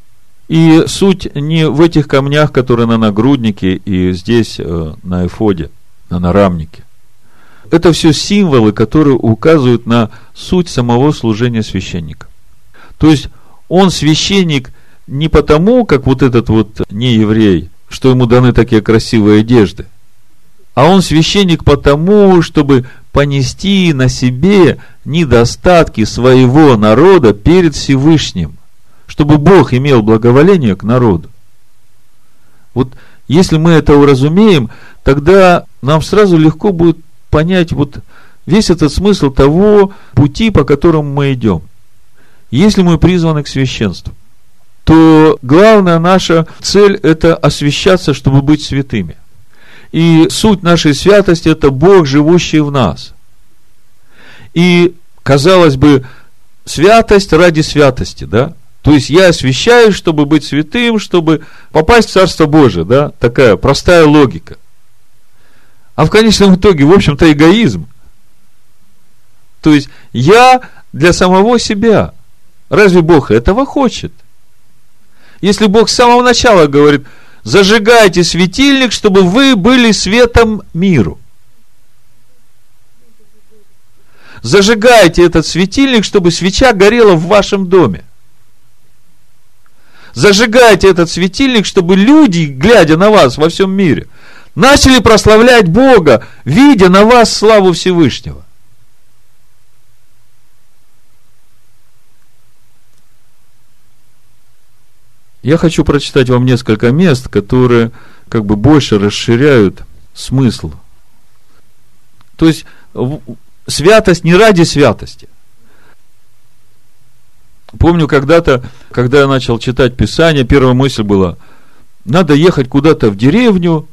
И суть не в этих камнях, которые на нагруднике и здесь э, на эфоде, на нарамнике. Это все символы, которые указывают на суть самого служения священника. То есть он священник не потому, как вот этот вот нееврей, что ему даны такие красивые одежды, а он священник потому, чтобы понести на себе недостатки своего народа перед Всевышним – чтобы Бог имел благоволение к народу. Вот если мы это уразумеем, тогда нам сразу легко будет понять вот весь этот смысл того пути, по которому мы идем. Если мы призваны к священству, то главная наша цель – это освящаться, чтобы быть святыми. И суть нашей святости – это Бог, живущий в нас. И, казалось бы, святость ради святости, да? То есть я освящаюсь, чтобы быть святым, чтобы попасть в Царство Божие, да, такая простая логика. А в конечном итоге, в общем-то, эгоизм. То есть я для самого себя. Разве Бог этого хочет? Если Бог с самого начала говорит, зажигайте светильник, чтобы вы были светом миру. Зажигайте этот светильник, чтобы свеча горела в вашем доме зажигайте этот светильник, чтобы люди, глядя на вас во всем мире, начали прославлять Бога, видя на вас славу Всевышнего. Я хочу прочитать вам несколько мест, которые как бы больше расширяют смысл. То есть святость не ради святости, Помню когда-то, когда я начал читать Писание, первая мысль была, надо ехать куда-то в деревню,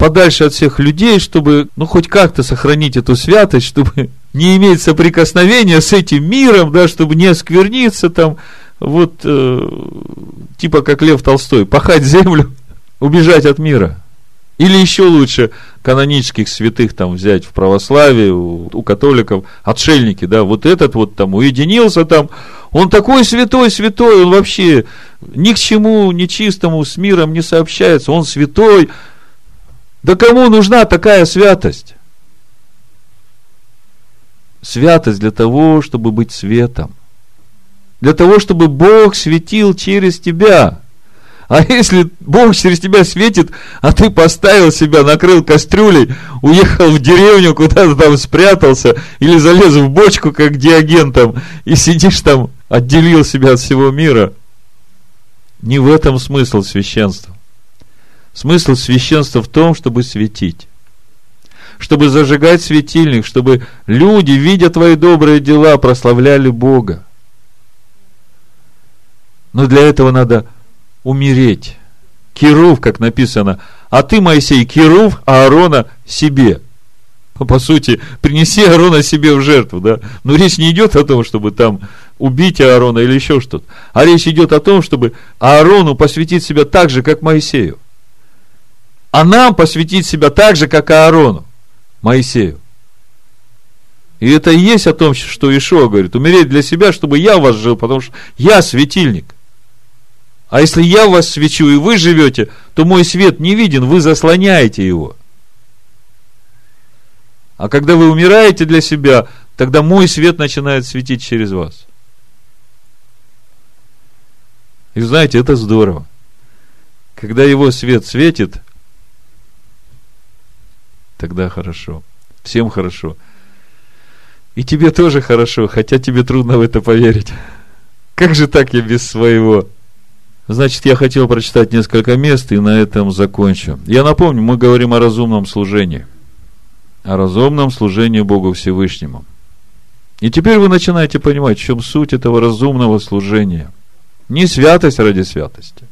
подальше от всех людей, чтобы, ну, хоть как-то сохранить эту святость, чтобы не иметь соприкосновения с этим миром, да, чтобы не оскверниться там, вот, э, типа как Лев Толстой, пахать землю, убежать от мира. Или еще лучше канонических святых там взять в православии, у, у католиков, отшельники, да, вот этот вот там уединился там, он такой святой, святой, он вообще ни к чему нечистому с миром не сообщается, он святой. Да кому нужна такая святость? Святость для того, чтобы быть светом. для того, чтобы Бог светил через тебя. А если Бог через тебя светит, а ты поставил себя, накрыл кастрюлей, уехал в деревню, куда-то там спрятался, или залез в бочку, как диаген там, и сидишь там, отделил себя от всего мира. Не в этом смысл священства. Смысл священства в том, чтобы светить. Чтобы зажигать светильник, чтобы люди, видя твои добрые дела, прославляли Бога. Но для этого надо умереть. Кирув, как написано, а ты, Моисей, Кирув, а Аарона себе. По сути, принеси Аарона себе в жертву, да. Но речь не идет о том, чтобы там убить Аарона или еще что-то. А речь идет о том, чтобы Аарону посвятить себя так же, как Моисею. А нам посвятить себя так же, как Аарону, Моисею. И это и есть о том, что Ишуа говорит, умереть для себя, чтобы я вас жил, потому что я светильник. А если я вас свечу, и вы живете, то мой свет не виден, вы заслоняете его. А когда вы умираете для себя, тогда мой свет начинает светить через вас. И знаете, это здорово. Когда его свет светит, тогда хорошо. Всем хорошо. И тебе тоже хорошо, хотя тебе трудно в это поверить. Как же так я без своего? Значит, я хотел прочитать несколько мест и на этом закончу. Я напомню, мы говорим о разумном служении. О разумном служении Богу Всевышнему. И теперь вы начинаете понимать, в чем суть этого разумного служения. Не святость ради святости.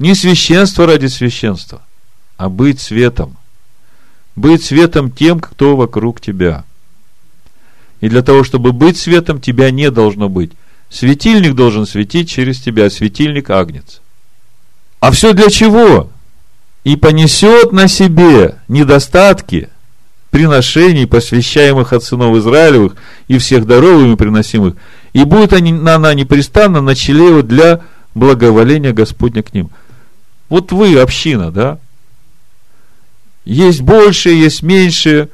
Не священство ради священства. А быть светом. Быть светом тем, кто вокруг тебя. И для того, чтобы быть светом, тебя не должно быть. Светильник должен светить через тебя, светильник агнец. А все для чего? И понесет на себе недостатки приношений, посвящаемых от сынов Израилевых и всех даров ими приносимых, и будет она непрестанно на челе его для благоволения Господня к ним. Вот вы, община, да? Есть большее, есть меньшее,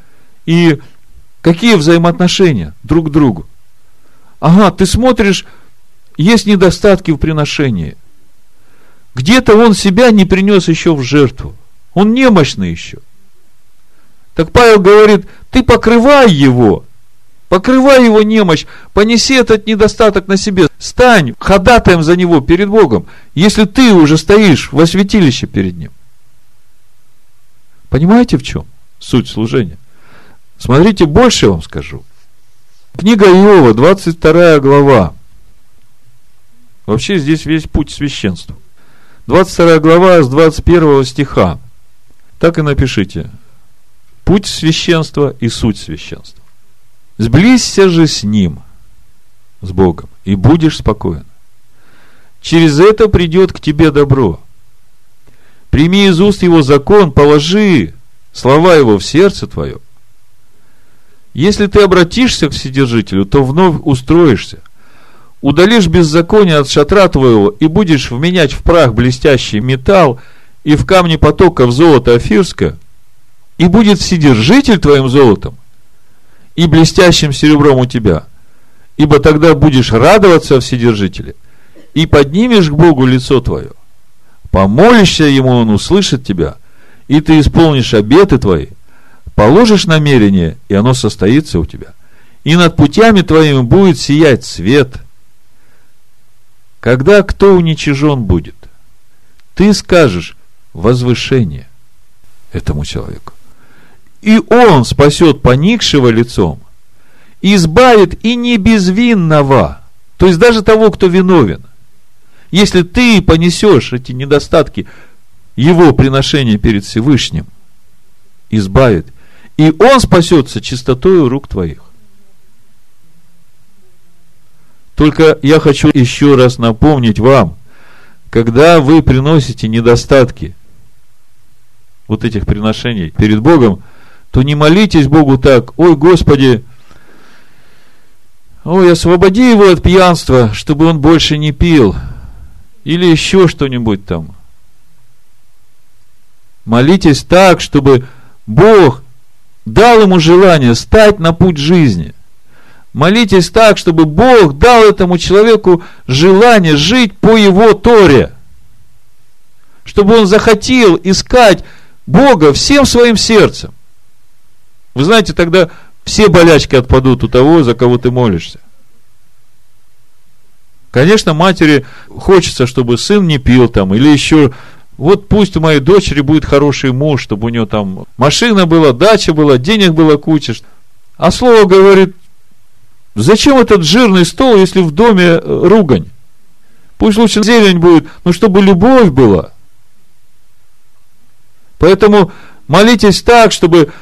и какие взаимоотношения друг к другу? Ага, ты смотришь, есть недостатки в приношении. Где-то он себя не принес еще в жертву. Он немощный еще. Так Павел говорит, ты покрывай его, покрывай его немощь, понеси этот недостаток на себе, стань ходатаем за него перед Богом, если ты уже стоишь во святилище перед ним. Понимаете, в чем суть служения? Смотрите, больше я вам скажу – Книга Иова, 22 глава. Вообще здесь весь путь священства. 22 глава с 21 стиха. Так и напишите. Путь священства и суть священства. Сблизься же с Ним, с Богом, и будешь спокоен. Через это придет к тебе добро. Прими из уст Его закон, положи слова Его в сердце твое, если ты обратишься к Вседержителю, то вновь устроишься. Удалишь беззаконие от шатра твоего и будешь вменять в прах блестящий металл и в камни потока в золото афирское, и будет Вседержитель твоим золотом и блестящим серебром у тебя, ибо тогда будешь радоваться Вседержителе и поднимешь к Богу лицо твое. Помолишься Ему, Он услышит тебя, и ты исполнишь обеты твои, Положишь намерение, и оно состоится у тебя. И над путями твоими будет сиять свет. Когда кто уничижен будет, ты скажешь возвышение этому человеку. И он спасет поникшего лицом, избавит и не безвинного, то есть даже того, кто виновен. Если ты понесешь эти недостатки его приношения перед Всевышним, избавит и он спасется чистотою рук твоих. Только я хочу еще раз напомнить вам, когда вы приносите недостатки вот этих приношений перед Богом, то не молитесь Богу так, ой, Господи, ой, освободи его от пьянства, чтобы он больше не пил, или еще что-нибудь там. Молитесь так, чтобы Бог дал ему желание стать на путь жизни, молитесь так, чтобы Бог дал этому человеку желание жить по его Торе. Чтобы он захотел искать Бога всем своим сердцем. Вы знаете, тогда все болячки отпадут у того, за кого ты молишься. Конечно, матери хочется, чтобы сын не пил там, или еще, вот пусть у моей дочери будет хороший муж, чтобы у нее там машина была, дача была, денег было куча. А слово говорит, зачем этот жирный стол, если в доме э, ругань? Пусть лучше зелень будет, но чтобы любовь была. Поэтому молитесь так, чтобы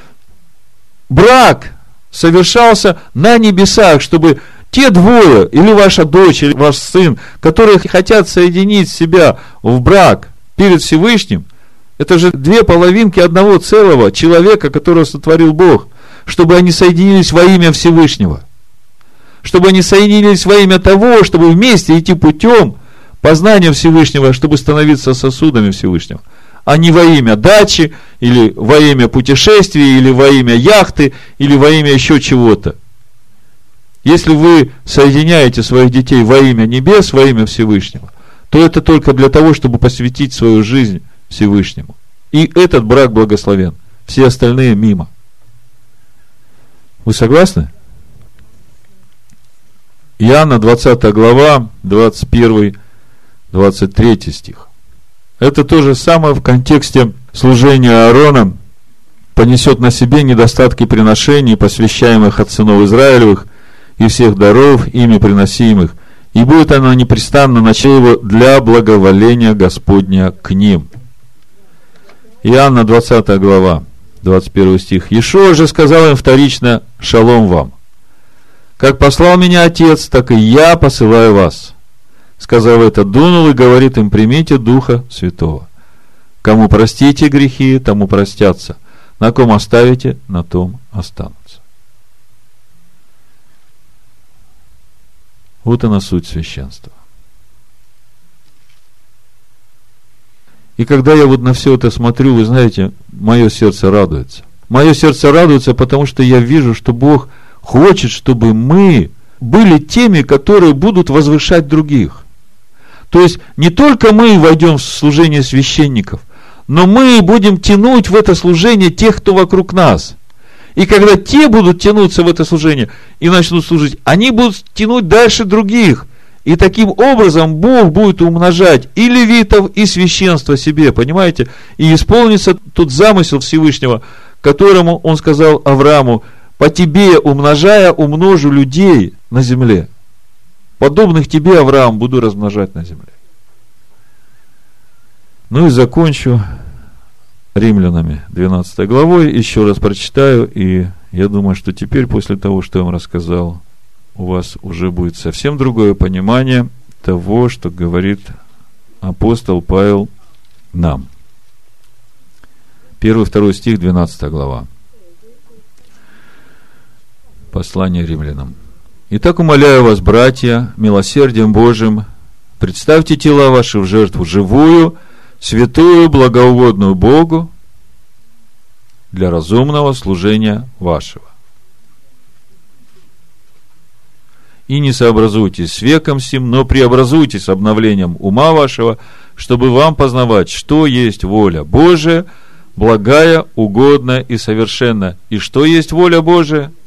брак совершался на небесах, чтобы те двое, или ваша дочь, или ваш сын, которые хотят соединить себя в брак перед Всевышним, это же две половинки одного целого человека, которого сотворил Бог, чтобы они соединились во имя Всевышнего. Чтобы они соединились во имя того, чтобы вместе идти путем познания Всевышнего, чтобы становиться сосудами Всевышнего а не во имя дачи, или во имя путешествия, или во имя яхты, или во имя еще чего-то. Если вы соединяете своих детей во имя небес, во имя Всевышнего, то это только для того, чтобы посвятить свою жизнь Всевышнему. И этот брак благословен. Все остальные мимо. Вы согласны? Иоанна 20 глава, 21, 23 стих. Это то же самое в контексте служения Аарона понесет на себе недостатки приношений, посвящаемых от сынов Израилевых, и всех даров, ими приносимых, и будет оно непрестанно начало для благоволения Господня к ним. Иоанна 20 глава, 21 стих. Ешуа же сказал им вторично, шалом вам. Как послал меня Отец, так и я посылаю вас. Сказав это, дунул и говорит им, примите Духа Святого. Кому простите грехи, тому простятся. На ком оставите, на том останутся. Вот она суть священства. И когда я вот на все это смотрю, вы знаете, мое сердце радуется. Мое сердце радуется, потому что я вижу, что Бог хочет, чтобы мы были теми, которые будут возвышать других. То есть не только мы войдем в служение священников, но мы будем тянуть в это служение тех, кто вокруг нас. И когда те будут тянуться в это служение и начнут служить, они будут тянуть дальше других. И таким образом Бог будет умножать и левитов, и священство себе, понимаете? И исполнится тот замысел Всевышнего, которому он сказал Аврааму, по тебе умножая, умножу людей на земле. Подобных тебе, Авраам, буду размножать на земле. Ну и закончу римлянами 12 главой. Еще раз прочитаю, и я думаю, что теперь, после того, что я вам рассказал, у вас уже будет совсем другое понимание того, что говорит апостол Павел нам. Первый, второй стих, 12 глава. Послание римлянам. Итак, умоляю вас, братья, милосердием Божьим, представьте тела ваши в жертву живую, святую, благоугодную Богу для разумного служения вашего. И не сообразуйтесь с веком сим, но преобразуйтесь обновлением ума вашего, чтобы вам познавать, что есть воля Божия, благая, угодная и совершенная. И что есть воля Божия –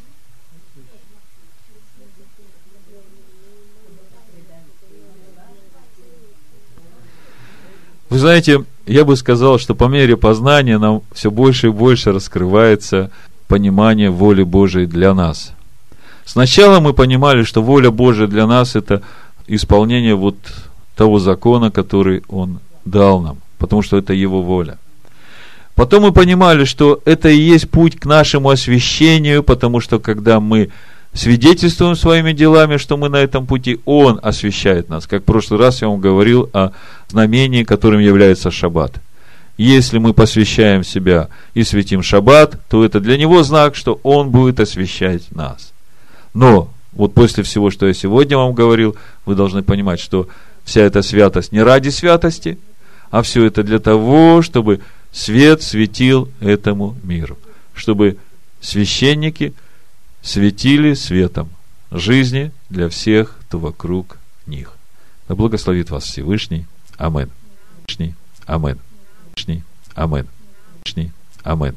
Вы знаете, я бы сказал, что по мере познания нам все больше и больше раскрывается понимание воли Божией для нас. Сначала мы понимали, что воля Божия для нас – это исполнение вот того закона, который Он дал нам, потому что это Его воля. Потом мы понимали, что это и есть путь к нашему освящению, потому что когда мы свидетельствуем своими делами, что мы на этом пути, Он освящает нас. Как в прошлый раз я вам говорил о знамении, которым является шаббат. Если мы посвящаем себя и светим шаббат, то это для Него знак, что Он будет освящать нас. Но, вот после всего, что я сегодня вам говорил, вы должны понимать, что вся эта святость не ради святости, а все это для того, чтобы свет светил этому миру. Чтобы священники – светили светом жизни для всех, кто вокруг них. Да благословит вас Всевышний. Амин. Амин. Амин. Амин. Амин.